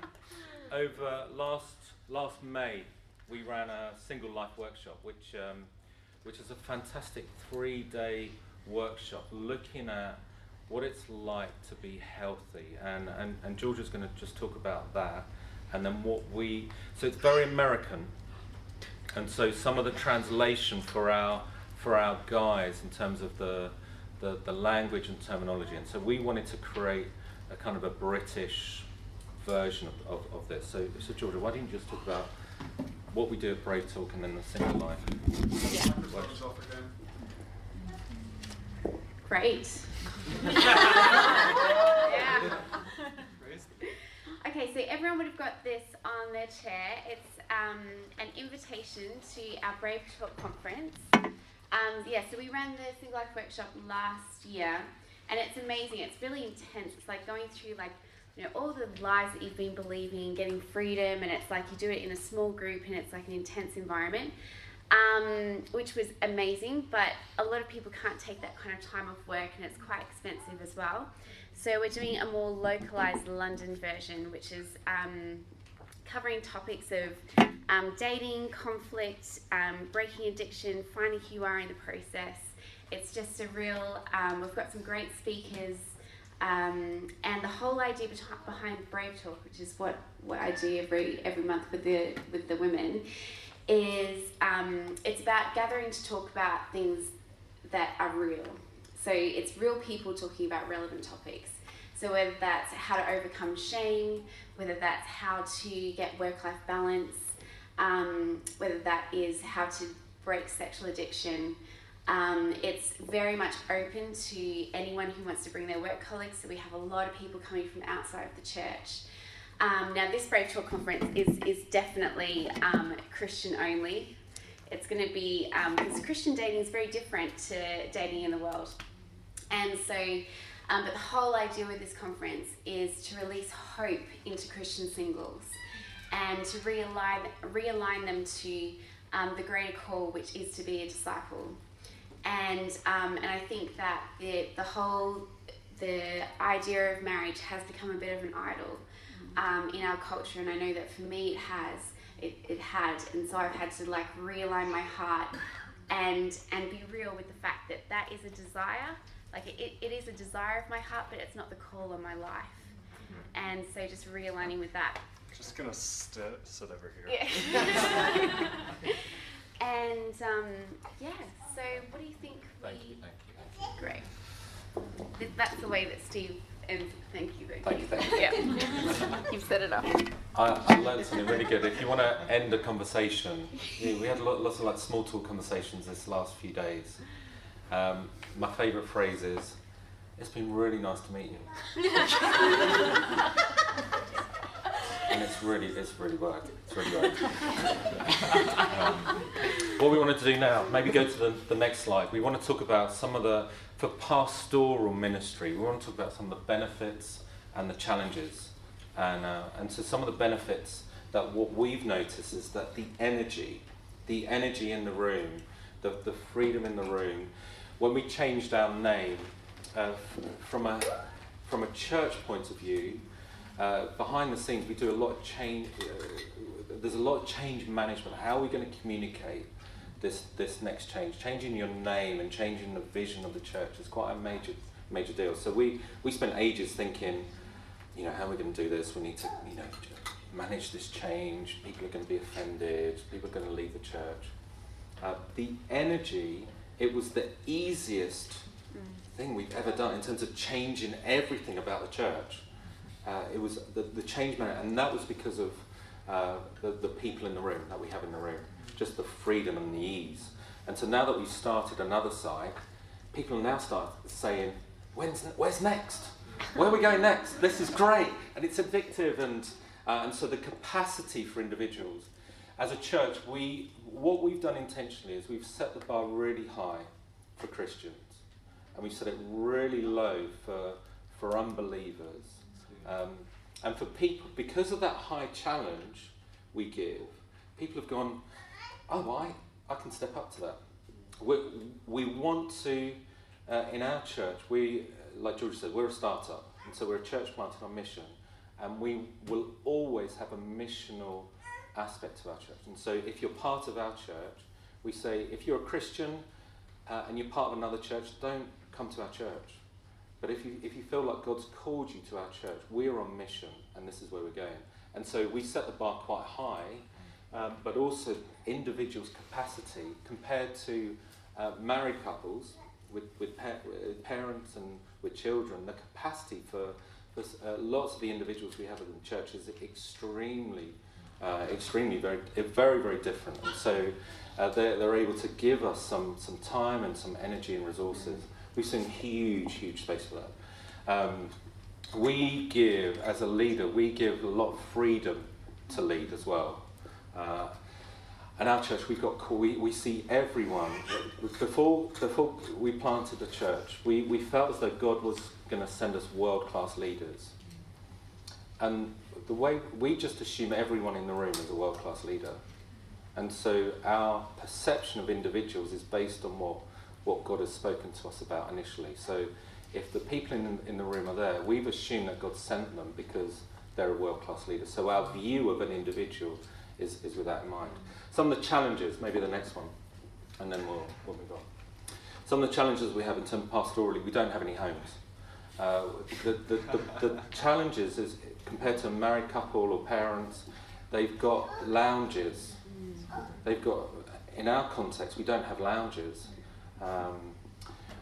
Over last last May, we ran a single life workshop, which um, which is a fantastic three-day workshop looking at what it's like to be healthy, and and and Georgia's going to just talk about that, and then what we. So it's very American, and so some of the translation for our for our guys in terms of the, the, the language and terminology. And so we wanted to create a kind of a British version of, of, of this. So, so Georgia, why don't you just talk about what we do at Brave Talk and then the single life? Yeah. Great. yeah. Okay, so everyone would have got this on their chair. It's um, an invitation to our Brave Talk conference. Um, yeah, so we ran the Single Life Workshop last year, and it's amazing. It's really intense. It's like going through like you know all the lies that you've been believing, getting freedom, and it's like you do it in a small group, and it's like an intense environment, um, which was amazing. But a lot of people can't take that kind of time off work, and it's quite expensive as well. So we're doing a more localized London version, which is um, covering topics of um, dating, conflict, um, breaking addiction, finding who you are in the process. It's just a real, um, we've got some great speakers, um, and the whole idea behind Brave Talk, which is what, what I do every, every month with the, with the women, is um, it's about gathering to talk about things that are real. So it's real people talking about relevant topics. So whether that's how to overcome shame, whether that's how to get work-life balance, um, whether that is how to break sexual addiction. Um, it's very much open to anyone who wants to bring their work colleagues. So we have a lot of people coming from outside of the church. Um, now, this Brave Talk conference is, is definitely um, Christian only. It's going to be, because um, Christian dating is very different to dating in the world. And so, um, but the whole idea with this conference is to release hope into Christian singles and to realign, realign them to um, the greater call, which is to be a disciple. And, um, and I think that the, the whole the idea of marriage has become a bit of an idol um, in our culture, and I know that for me it has. It, it had, and so I've had to like realign my heart and and be real with the fact that that is a desire. Like it, it is a desire of my heart, but it's not the call of my life. And so just realigning with that. Just gonna st- sit over here. Yeah. and um, yeah, so what do you think? Thank we... you, thank you. Great. Th- That's the way that Steve ends. Thank you. Thank you, thank you. Yeah. You've set it up. I, I learned something really good. If you want to end a conversation, yeah, we had lo- lots of like small talk conversations this last few days. Um, my favourite phrase is, "It's been really nice to meet you," and it's really, it's really worked. It's really worked. um, what we wanted to do now, maybe go to the, the next slide. We want to talk about some of the for pastoral ministry. We want to talk about some of the benefits and the challenges And, uh, and so some of the benefits that what we've noticed is that the energy, the energy in the room, the, the freedom in the room, when we changed our name uh, from, a, from a church point of view, uh, behind the scenes we do a lot of change, uh, there's a lot of change management. How are we going to communicate this, this next change? Changing your name and changing the vision of the church is quite a major, major deal. So we, we spent ages thinking, you know, how are we going to do this? We need to, you know, manage this change. People are going to be offended. People are going to leave the church. Uh, the energy, it was the easiest mm. thing we've ever done in terms of changing everything about the church. Uh, it was the, the change man, and that was because of uh, the, the people in the room that we have in the room, just the freedom and the ease. And so now that we've started another side, people now start saying, When's, where's next? Where are we going next? This is great. And it's addictive. And, uh, and so the capacity for individuals. As a church, we, what we've done intentionally is we've set the bar really high for Christians. And we've set it really low for, for unbelievers. Um, and for people, because of that high challenge we give, people have gone, oh, I, I can step up to that. We, we want to, uh, in our church, we, like George said, we're a startup. And so we're a church planted on mission. And we will always have a missional aspect of our church. And so if you're part of our church, we say, if you're a Christian uh, and you're part of another church, don't come to our church. But if you, if you feel like God's called you to our church, we're on mission and this is where we're going. And so we set the bar quite high, um, but also individuals' capacity compared to uh, married couples with, with, pa- with, parents and with children, the capacity for, for uh, lots of the individuals we have in the church is extremely, uh, extremely very, very, very different. And so uh, they're, they're able to give us some, some time and some energy and resources. We've seen huge, huge space for that. Um, we give, as a leader, we give a lot of freedom to lead as well. Uh, and our church, we've got we, we see everyone. Before, before we planted the church, we, we felt as though God was going to send us world class leaders. And the way we just assume everyone in the room is a world class leader. And so our perception of individuals is based on what what God has spoken to us about initially. So if the people in, in the room are there, we've assumed that God sent them because they're a world class leader. So our view of an individual is, is with that in mind. Some of the challenges, maybe the next one, and then we'll, we'll move on. Some of the challenges we have in terms of pastorally, we don't have any homes. Uh, the, the, the, the challenges is compared to a married couple or parents, they've got lounges. They've got, in our context, we don't have lounges. Um,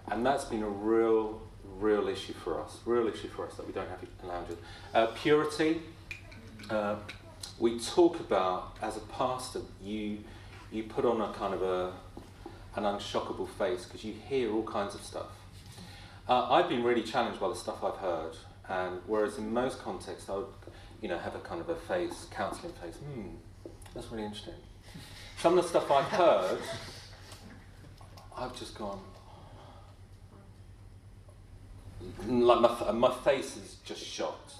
and that's been a real, real issue for us. Real issue for us that we don't have lounges. Uh, purity. Uh, we talk about as a pastor, you you put on a kind of a an unshockable face because you hear all kinds of stuff. Uh, I've been really challenged by the stuff I've heard, and whereas in most contexts I would, you know, have a kind of a face, counselling face. Hmm, that's really interesting. Some of the stuff I've heard I've just gone. Like my, my face is just shocked.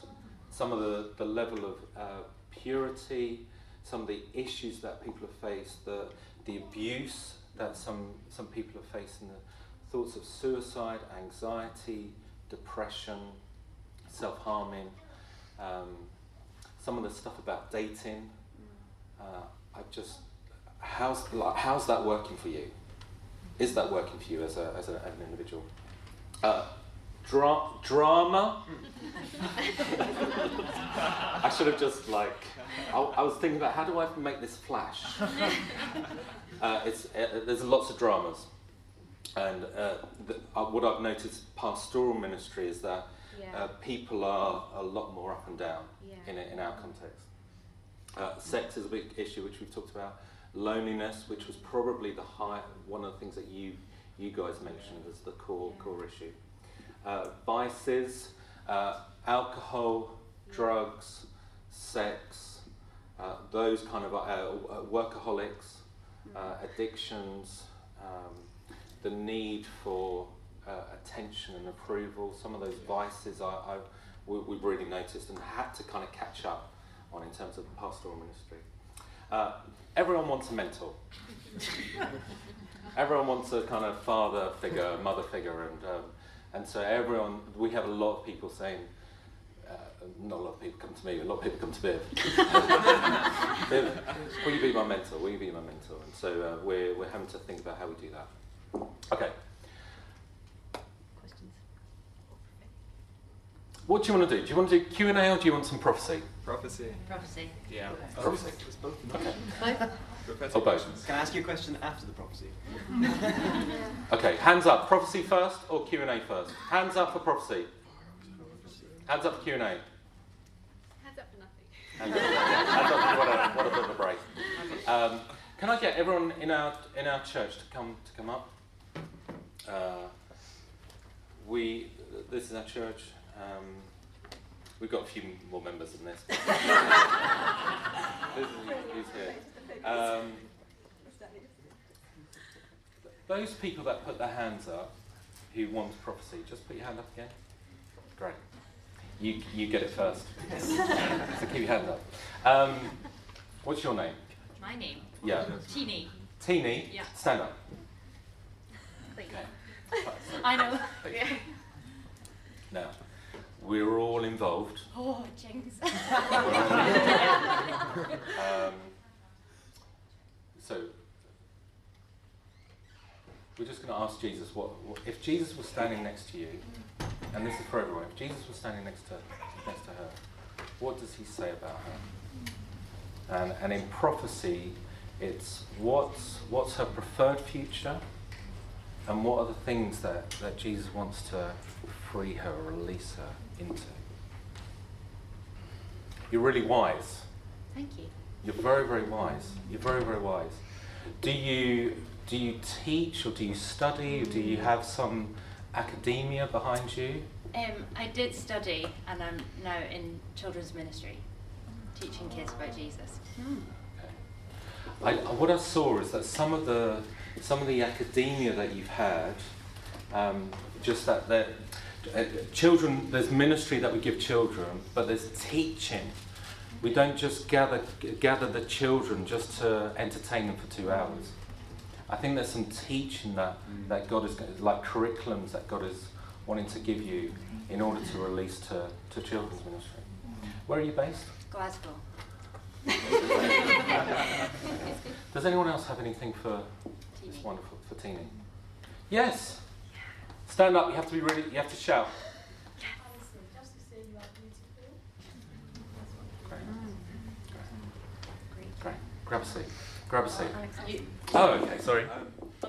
Some of the, the level of uh, purity, some of the issues that people have faced, the, the abuse that some, some people have faced, and the thoughts of suicide, anxiety, depression, self harming, um, some of the stuff about dating. Uh, I just, how's, like, how's that working for you? is that working for you as, a, as, a, as an individual? Uh, dra- drama. I should have just like. I, I, was thinking about how do I make this flash. Uh, it's uh, there's lots of dramas, and uh, the, uh, what I've noticed pastoral ministry is that yeah. Uh, people are a lot more up and down yeah. in in our context. Uh, sex is a big issue which we've talked about loneliness, which was probably the high, one of the things that you, you guys mentioned as the core, core issue. Uh, vices, uh, alcohol, drugs, sex, uh, those kind of uh, uh, workaholics, uh, addictions, um, the need for attention and approval. Some of those vices I, I we, we really noticed and had to kind of catch up on in terms of pastoral ministry. Uh, everyone wants a mentor. everyone wants a kind of father figure, mother figure, and um, and so everyone, we have a lot of people saying, uh, not a lot of people come to me, a lot of people come to Viv. Viv, will you be my mentor? Will you be my mentor? And so uh, we're, we're having to think about how we do that. Okay. Questions? What do you want to do? Do you want to do Q&A or do you want some prophecy? Prophecy. Prophecy. Yeah. Prophecy. It's both. Okay. Prophetic Or both. Can I ask you a question after the prophecy? Okay, hands up. Prophecy first or Q&A first? Hands up for prophecy. Hands up for Q&A. Hands up for nothing. Hands up. Hands up. What a, what a bit of a break. Um, can I get everyone in our in our church to come to come up? Uh, we this is our church. Um, we've got a few more members than this. this is who's here. Um, those people that put their hands up who want prophecy, just put your hand up again. Great. You, you get it first. so keep your hand up. Um, what's your name? My name, Yeah. Teeny. Teeny, Yeah. stand up. Thank Okay. I know. Yeah. Now, we're all involved. Oh, jinx. Um, so, we're just going to ask Jesus what, what if Jesus was standing next to you, and this is for everyone. If Jesus was standing next to next to her, what does he say about her? And and in prophecy, it's what's what's her preferred future, and what are the things that that Jesus wants to free her, release her into. You're really wise. Thank you. You're very, very wise. You're very, very wise. Do you do you teach or do you study? Or do you have some academia behind you? Um, I did study, and I'm now in children's ministry, teaching kids about Jesus. I, what I saw is that some of the some of the academia that you've had, um, just that that uh, children, there's ministry that we give children, but there's teaching. We don't just gather gather the children just to entertain them for two hours. I think there's some teaching that, that God is like curriculums that God is wanting to give you in order to release to, to children's ministry. Where are you based? Glasgow. Does anyone else have anything for this wonderful for Teeny? Yes. Stand up. You have to be really. You have to shout. Great. Great. Great. Grab a seat. Grab a seat. Oh, okay. Sorry.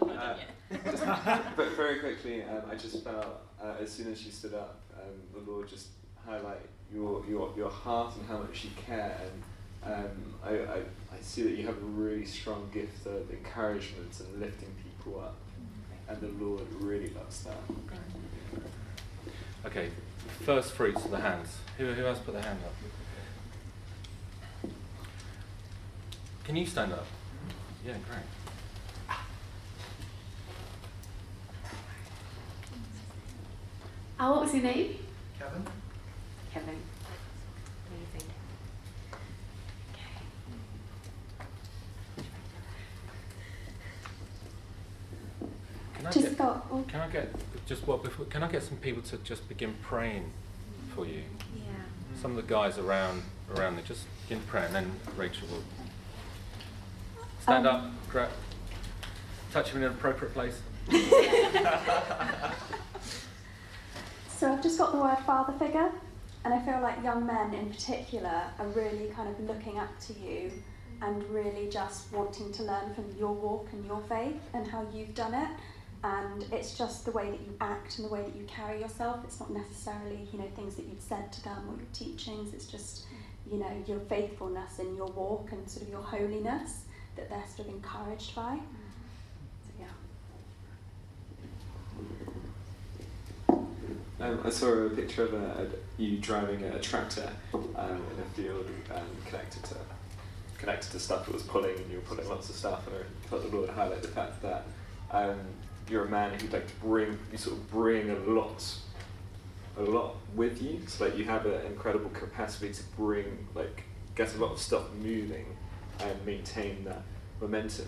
I'm not but very quickly, um, I just felt uh, as soon as she stood up, um, the Lord just highlight your, your, your heart and how much you care. And um, I, I, I see that you have a really strong gift of encouragement and lifting people up. And the Lord really loves that. Okay. First fruits of the hands. Who, who else put their hand up? Can you stand up? Yeah, great. Oh, what was your name? Kevin? Kevin. I Just get, got. Oh, can I get just what before? Can I get some people to just begin praying for you? yeah. Some of the guys around around there just begin praying, and then Rachel will stand Um, up, grab, touch him in an appropriate place. So I've just got the word father figure, and I feel like young men in particular are really kind of looking up to you and really just wanting to learn from your walk and your faith and how you've done it. And it's just the way that you act and the way that you carry yourself. It's not necessarily, you know, things that you've said to them or your teachings. It's just, you know, your faithfulness in your walk and sort of your holiness that they're sort of encouraged by. Yeah. Um, I saw a picture of a, a, you driving a, tractor um, in a field um, connected to connected to stuff that was pulling, and you were pulling lots of stuff. And I thought the Lord highlight the fact that um, you're a man who'd like to bring, you sort of bring a lot a lot with you. So like you have an incredible capacity to bring like get a lot of stuff moving and maintain that momentum.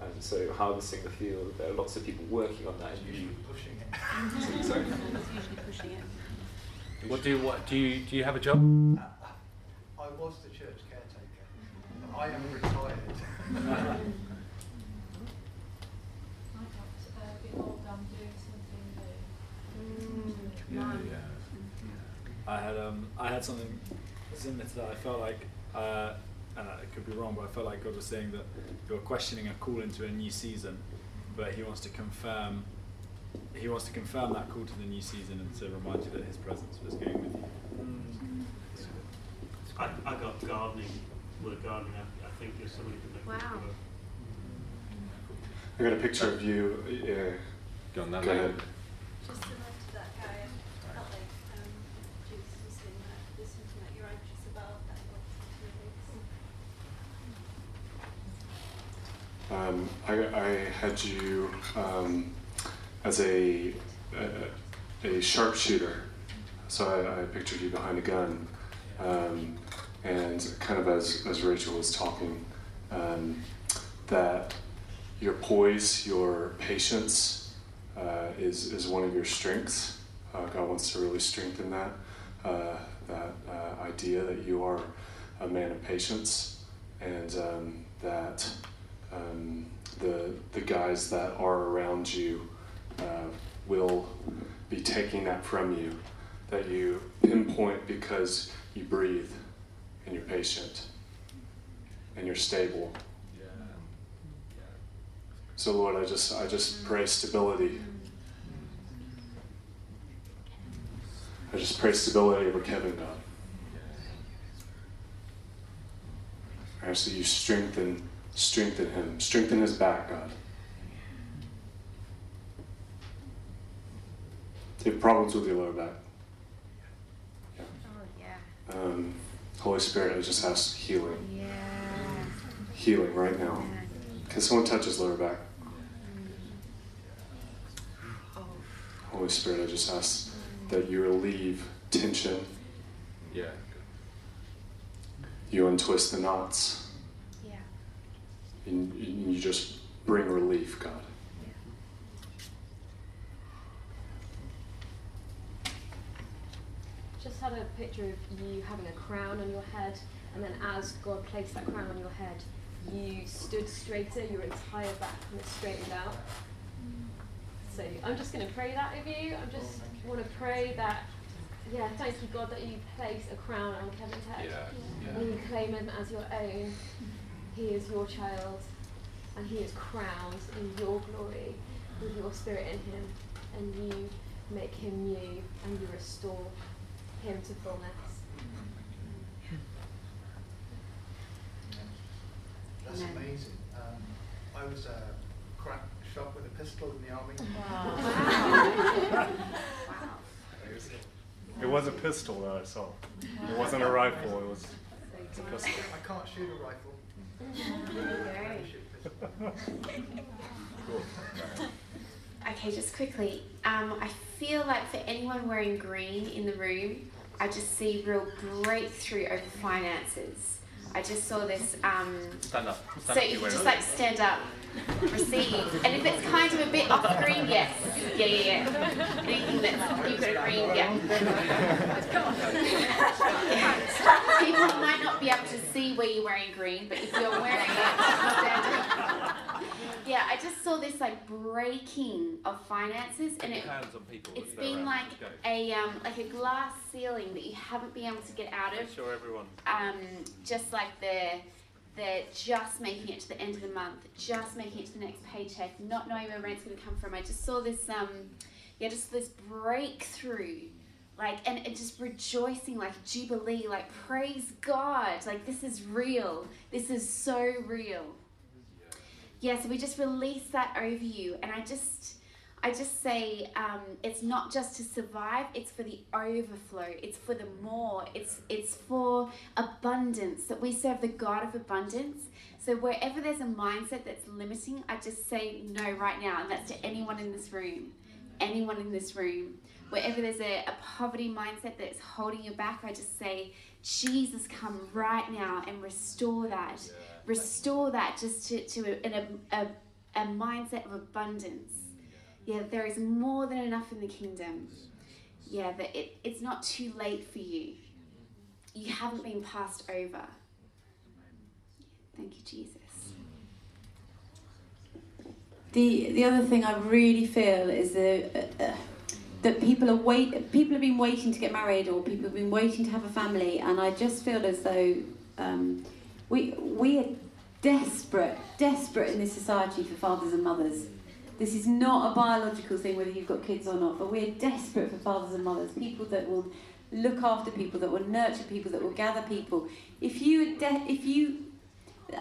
And so harvesting the field, there are lots of people working on that, and you pushing it. Sorry. usually pushing it. What do you, what do you do you have a job? I was the church caretaker. I am retired. I had um I had something similar to that. I felt like uh, and I could be wrong, but I felt like God was saying that you're questioning a call into a new season, but He wants to confirm He wants to confirm that call to the new season and to remind you that His presence was going with you. I, I got gardening, word gardening. I, I think you're somebody that makes Wow. work. I got a picture of you. Yeah. Go on, that Go lady. ahead. Just similar to that guy, I felt like um, Jesus was saying that there's something that you're anxious about that God wants to release. Um, I, I had you um, as a, a, a sharpshooter, so I, I pictured you behind a gun, um, and kind of as, as Rachel was talking, um, that your poise, your patience uh, is, is one of your strengths. Uh, God wants to really strengthen that, uh, that uh, idea that you are a man of patience, and um, that um, the the guys that are around you uh, will be taking that from you. That you pinpoint because you breathe and you're patient and you're stable. So Lord, I just I just pray stability. I just pray stability over Kevin, God. I ask that you strengthen strengthen him, strengthen his back, God. Do you have problems with your lower back? Oh yeah. Um, Holy Spirit, I just ask healing. Yeah. Healing right now. Can someone touch his lower back? Holy Spirit, I just ask that you relieve tension, Yeah. you untwist the knots, Yeah. And and you just bring relief, God. Just had a picture of you having a crown on your head, and then as God placed that crown on your head, you stood straighter, your entire back of straightened out. So I'm just going to pray that of you. I just want to pray that, yeah, thank you, God, that you place a crown on Kevin's head. Yeah, yeah. And you claim him as your own. He is your child, and he is crowned in your glory with your spirit in him, and you make him new, and you restore him to fullness. That's Amen. amazing. Um, I was uh, crack shot with a pistol in the army. Wow. It was a pistol that I saw. It wasn't a rifle. It was a pistol. I can't shoot a rifle. I can shoot a pistol. Okay, just quickly. Um, I feel like for anyone wearing green in the room, I just see real breakthrough over finances. I just saw this. Um, Stand up. Stand so up, you you can just like stand up, receive, and if it's kind of a bit off green, yes, yeah, yeah, yeah. Anything that's you've got a green, yeah. People might not be able to see where you're wearing green, but if you're wearing it. Yeah, I just saw this like breaking of finances, and it Hands on people. it's been like a um, like a glass ceiling that you haven't been able to get out of. Sure everyone. Um, just like the the just making it to the end of the month, just making it to the next paycheck, not knowing where rent's going to come from. I just saw this um, yeah, just this breakthrough. Like and, and just rejoicing, like jubilee, like praise God, like this is real. This is so real. Yeah, so we just release that over you, and I just, I just say, um, it's not just to survive; it's for the overflow. It's for the more. It's it's for abundance. That we serve the God of abundance. So wherever there's a mindset that's limiting, I just say no right now, and that's to anyone in this room, anyone in this room. wherever there's a, a poverty mindset that's holding you back, I just say, Jesus, come right now and restore that. Restore that just to, to a, a, a mindset of abundance. Yeah, there is more than enough in the kingdom. Yeah, that it, it's not too late for you. You haven't been passed over. Thank you, Jesus. The the other thing I really feel is that uh, uh, that people are wait people have been waiting to get married or people have been waiting to have a family, and I just feel as though um, we we are desperate desperate in this society for fathers and mothers. This is not a biological thing whether you've got kids or not, but we're desperate for fathers and mothers, people that will look after people, that will nurture people, that will gather people. If you de- if you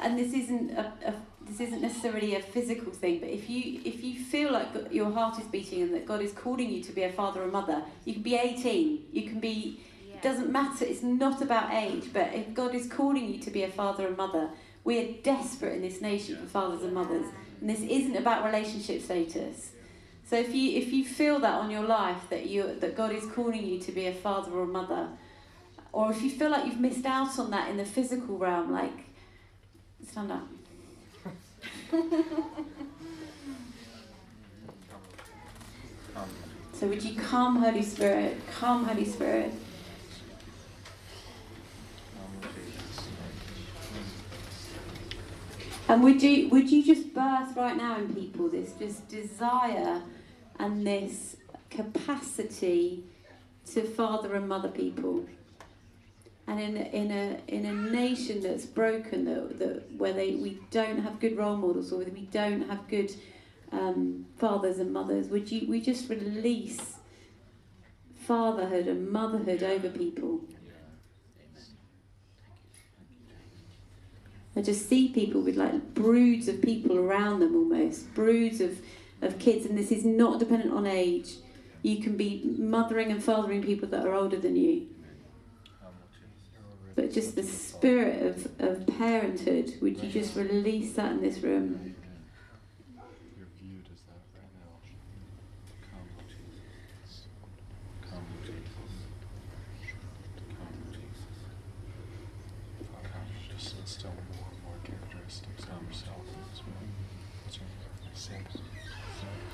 and this isn't a, a this isn't necessarily a physical thing, but if you if you feel like your heart is beating and that God is calling you to be a father or mother, you can be 18, you can be. It doesn't matter. It's not about age, but if God is calling you to be a father and mother, we are desperate in this nation for fathers and mothers, and this isn't about relationship status. So if you if you feel that on your life that you that God is calling you to be a father or a mother, or if you feel like you've missed out on that in the physical realm, like stand up. so would you come, Holy Spirit? Come, Holy Spirit. And would you would you just birth right now in people this just desire and this capacity to father and mother people? And in a, in a in a nation that's broken, that, that where they we don't have good role models or we don't have good um, fathers and mothers, would you we just release fatherhood and motherhood over people? I just see people with like broods of people around them almost, broods of, of kids, and this is not dependent on age. You can be mothering and fathering people that are older than you. But just the spirit of, of parenthood, would you just release that in this room?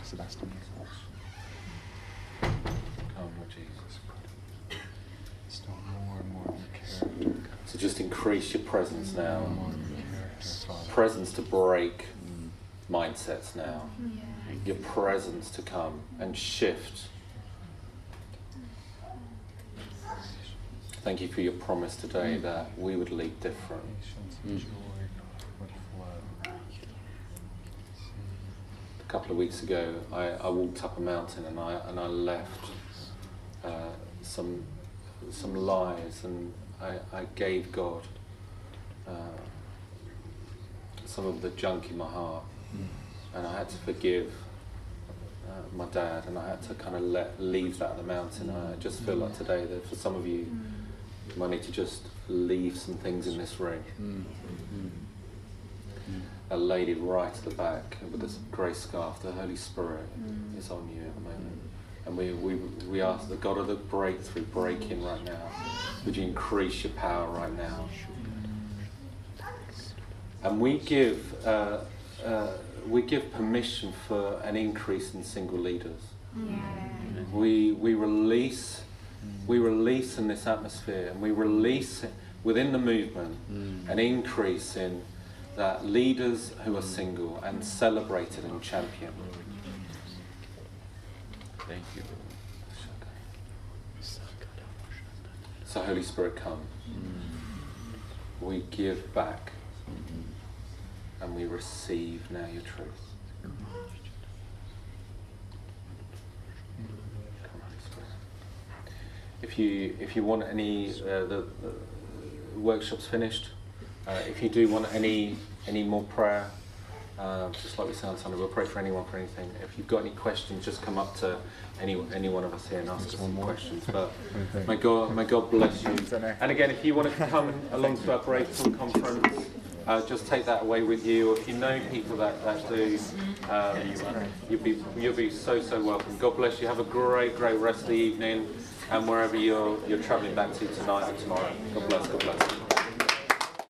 Sebastian. Come, Lord Jesus. Still more and more character. So just increase your presence now. Presence to break mindsets now. Your presence to come and shift. Thank you for your promise today that we would lead different. Mm. A couple of weeks ago, I, I walked up a mountain and I and I left uh, some some lies and I, I gave God uh, some of the junk in my heart, and I had to forgive uh, my dad, and I had to kind of let leave that at the mountain. I just feel like today that for some of you, you might need to just leave some things in this ring. A lady right at the back with this grey scarf, the Holy Spirit is on you at the moment. And we, we, we ask the God of the breakthrough, break in right now. Would you increase your power right now? And we give, uh, uh, we give permission for an increase in single leaders. We, we release, we release in this atmosphere, and we release within the movement mm. an increase in that leaders who are mm. single and celebrated and championed. Thank you. So, Holy Spirit, come. Mm. We give back mm-hmm. And we receive now your truth. Come, If you if you want any uh, the, the workshops finished, uh, if you do want any any more prayer, uh, just like we said on Sunday, we'll pray for anyone for anything. If you've got any questions, just come up to any any one of us here and ask us some more. questions. But may God may God bless you. And again, if you want to come along to our breakthrough conference, uh, just take that away with you. If you know people that, that do, um, you'll be you'll be so so welcome. God bless you. Have a great great rest of the evening, and wherever you're you're travelling back to tonight or tomorrow. God bless. God bless.